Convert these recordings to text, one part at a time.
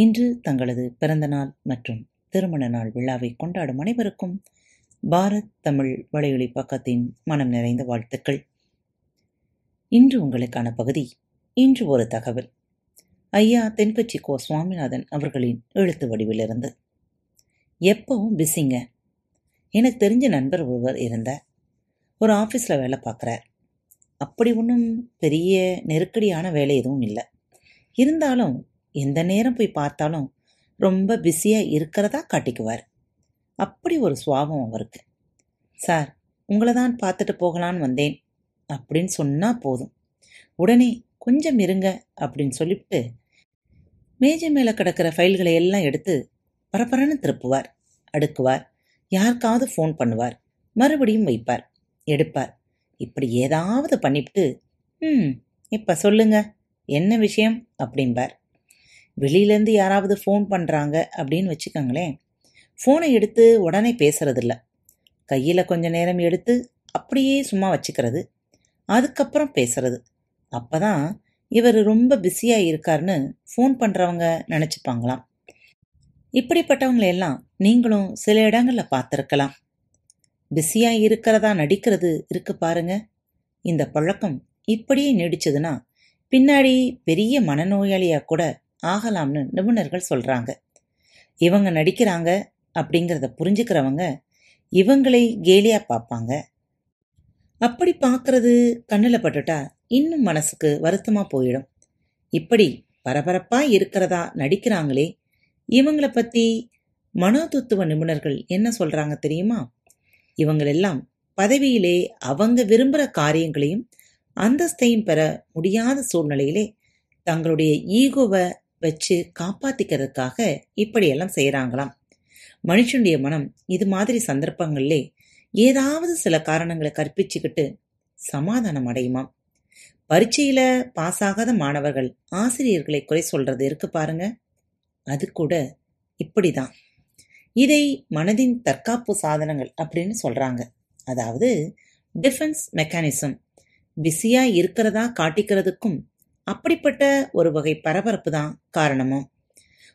இன்று தங்களது பிறந்த நாள் மற்றும் திருமண நாள் விழாவை கொண்டாடும் அனைவருக்கும் பாரத் தமிழ் வலையொலி பக்கத்தின் மனம் நிறைந்த வாழ்த்துக்கள். இன்று உங்களுக்கான பகுதி இன்று ஒரு தகவல். ஐயா தென்கட்சி கோ சுவாமிநாதன் அவர்களின் எழுத்து வடிவிலிருந்து. எப்பவும் பிஸிங்க. எனக்கு தெரிஞ்ச நண்பர் ஒருவர் இருந்தார். ஒரு ஆஃபீஸில் வேலை பார்க்குறார். அப்படி ஒன்றும் பெரிய நெருக்கடியான வேலை எதுவும் இல்லை. இருந்தாலும் எந்த நேரம் போய் பார்த்தாலும் ரொம்ப பிஸியாக இருக்கிறதா காட்டிக்குவார். அப்படி ஒரு சுவாபம் அவருக்கு. சார் உங்களை தான் பார்த்துட்டு போகலான்னு வந்தேன். அப்படின்னு சொன்னால் போதும். உடனே கொஞ்சம் இருங்க அப்படின்னு சொல்லிவிட்டு மேஜை மேலே கிடக்கிற ஃபைல்களை எல்லாம் எடுத்து பரபரன்னு திருப்புவார். அடுக்குவார். யாருக்காவது ஃபோன் பண்ணுவார். மறுபடியும் வைப்பார். எடுப்பார். இப்படி ஏதாவது பண்ணிவிட்டு ம் இப்போ சொல்லுங்க. என்ன விஷயம்? அப்படிம்பார். வெளியிலேருந்து யாராவது ஃபோன் பண்ணுறாங்க அப்படின்னு வச்சுக்கோங்களேன். ஃபோனை எடுத்து உடனே பேசுகிறதில்ல கையில் கொஞ்ச நேரம் எடுத்து அப்படியே சும்மா வச்சுக்கிறது. அதுக்கப்புறம் பேசுறது. அப்போ தான் இவர் ரொம்ப பிஸியாக இருக்காருன்னு ஃபோன் பண்ணுறவங்க நினச்சிப்பாங்களாம். இப்படிப்பட்டவங்களையெல்லாம் நீங்களும் சில இடங்களில் பார்த்துருக்கலாம். பிஸியாக இருக்கிறதா நடிக்கிறது இருக்கு பாருங்க. இந்த பழக்கம் இப்படியே நீடிச்சதுன்னா பின்னாடி பெரிய மனநோயாளியாக கூட ஆகலாம்னு நிபுணர்கள் சொல்கிறாங்க இவங்க நடிக்கிறாங்க அப்படிங்கிறத புரிஞ்சுக்கிறவங்க இவங்களை கேலியாக பார்ப்பாங்க. அப்படி பார்க்கறது கண்ணில் பட்டுட்டா இன்னும் மனசுக்கு வருத்தமாக போயிடும். இப்படி பரபரப்பாக இருக்கிறதா நடிக்கிறாங்களே இவங்களை பற்றி மனோதத்துவ நிபுணர்கள் என்ன சொல்கிறாங்க தெரியுமா? இவங்களெல்லாம் பதவியிலே அவங்க விரும்புகிற காரியங்களையும் அந்தஸ்தையும் பெற முடியாத சூழ்நிலையிலே தங்களுடைய ஈகோவை வச்சு காப்பாத்திக்கிறதுக்காக இப்படியெல்லாம் செய்கிறாங்களாம் மனுஷனுடைய மனம் இது மாதிரி சந்தர்ப்பங்கள்லே ஏதாவது சில காரணங்களை கற்பிச்சுக்கிட்டு சமாதானம் அடையுமாம். பரீட்சையில பாஸ் ஆகாத மாணவர்கள் ஆசிரியர்களை குறை சொல்றது இருக்கு பாருங்க. அது கூட இப்படிதான். இதை மனதின் தற்காப்பு சாதனங்கள் அப்படின்னு சொல்றாங்க. அதாவது டிஃபென்ஸ் மெக்கானிசம் பிஸியா இருக்கிறதா காட்டிக்கிறதுக்கும் அப்படிப்பட்ட ஒரு வகை பரபரப்பு தான் காரணமும்.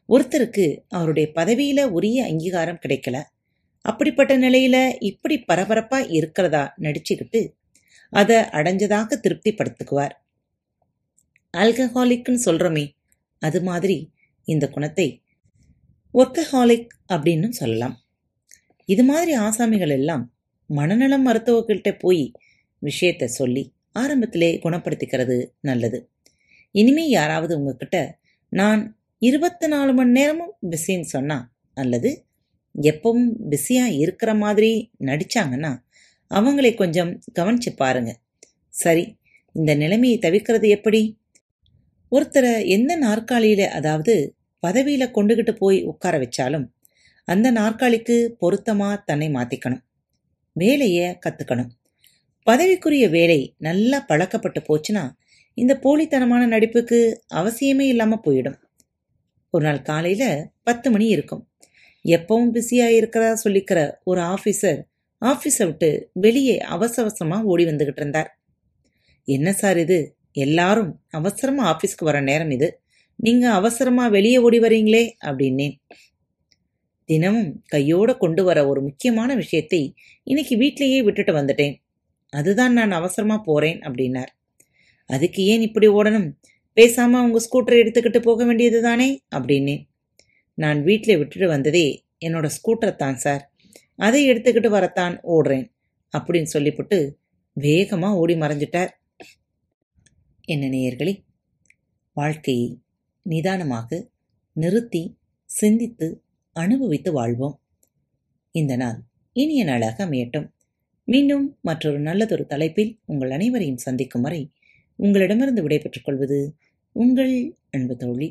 ஒருத்தருக்கு அவருடைய பதவியில உரிய அங்கீகாரம் கிடைக்கல. அப்படிப்பட்ட நிலையில இப்படி பரபரப்பா இருக்கிறதா நடிச்சுக்கிட்டு அதை அடைஞ்சதாக திருப்திப்படுத்துக்குவார். ஆல்கஹாலிக்னு சொல்றோமே அது மாதிரி இந்த குணத்தை ஒர்க்கஹாலிக் அப்படின்னு சொல்லலாம். இது மாதிரி ஆசாமிகள் எல்லாம் மனநலம் மருத்துவர்கள்ட்ட போய் விஷயத்த சொல்லி ஆரம்பத்திலே குணப்படுத்திக்கிறது நல்லது. இனிமே யாராவது உங்ககிட்ட நான் இருபத்தி நாலு மணி நேரமும் பிஸின்னு சொன்னா அல்லது எப்பவும் பிஸியாக இருக்கிற மாதிரி நடிச்சாங்கன்னா அவங்களை கொஞ்சம் கவனிச்சு பாருங்க. சரி இந்த நிலைமையை தவிர்க்கிறது எப்படி? ஒருத்தரை எந்த நாற்காலியில அதாவது பதவியில கொண்டுகிட்டு போய் உட்கார வச்சாலும் அந்த நாற்காலிக்கு பொருத்தமா தன்னை மாத்திக்கணும். வேலைய கத்துக்கணும். பதவிக்குரிய வேலை நல்லா பழக்கப்பட்டு போச்சுன்னா இந்த போலித்தனமான நடிப்புக்கு அவசியமே இல்லாமல் போயிடும். ஒரு நாள் காலையில் பத்து மணி இருக்கும். எப்பவும் பிஸியாக இருக்கிறதா சொல்லிக்கிற ஒரு ஆஃபீஸர் ஆஃபீஸை விட்டு வெளியே அவசர ஓடி வந்துக்கிட்டு இருந்தார். என்ன சார் இது? எல்லாரும் அவசரமாக ஆஃபீஸ்க்கு வர நேரம் இது. நீங்கள் அவசரமாக வெளியே ஓடி வரீங்களே அப்படின்னேன். தினமும் கையோட கொண்டு வர ஒரு முக்கியமான விஷயத்தை இன்னைக்கு வீட்டிலேயே விட்டுட்டு வந்துட்டேன். அதுதான் நான் அவசரமாக போகிறேன் அப்படின்னார். அதுக்கு ஏன் இப்படி ஓடணும்? பேசாம உங்க ஸ்கூட்டரை எடுத்துக்கிட்டு போக வேண்டியது தானே? அப்படின்னேன் நான் வீட்டில் விட்டுட்டு வந்ததே என்னோட ஸ்கூட்டரை தான் சார் அதை எடுத்துக்கிட்டு வரத்தான் ஓடுறேன் அப்படின்னு சொல்லிவிட்டு வேகமாக ஓடி மறைஞ்சிட்டார். என்ன நேயர்களே? வாழ்க்கையை நிதானமாக நிறுத்தி சிந்தித்து அனுபவித்து வாழ்வோம். இந்த நாள் இனிய நாளாக அமையட்டும். மீண்டும் மற்றொரு நல்லதொரு தலைப்பில் உங்கள் அனைவரையும் சந்திக்கும் வரை உங்களிடமிருந்து விடை பெற்றுக் கொள்வது உங்கள் அன்பு தோழி.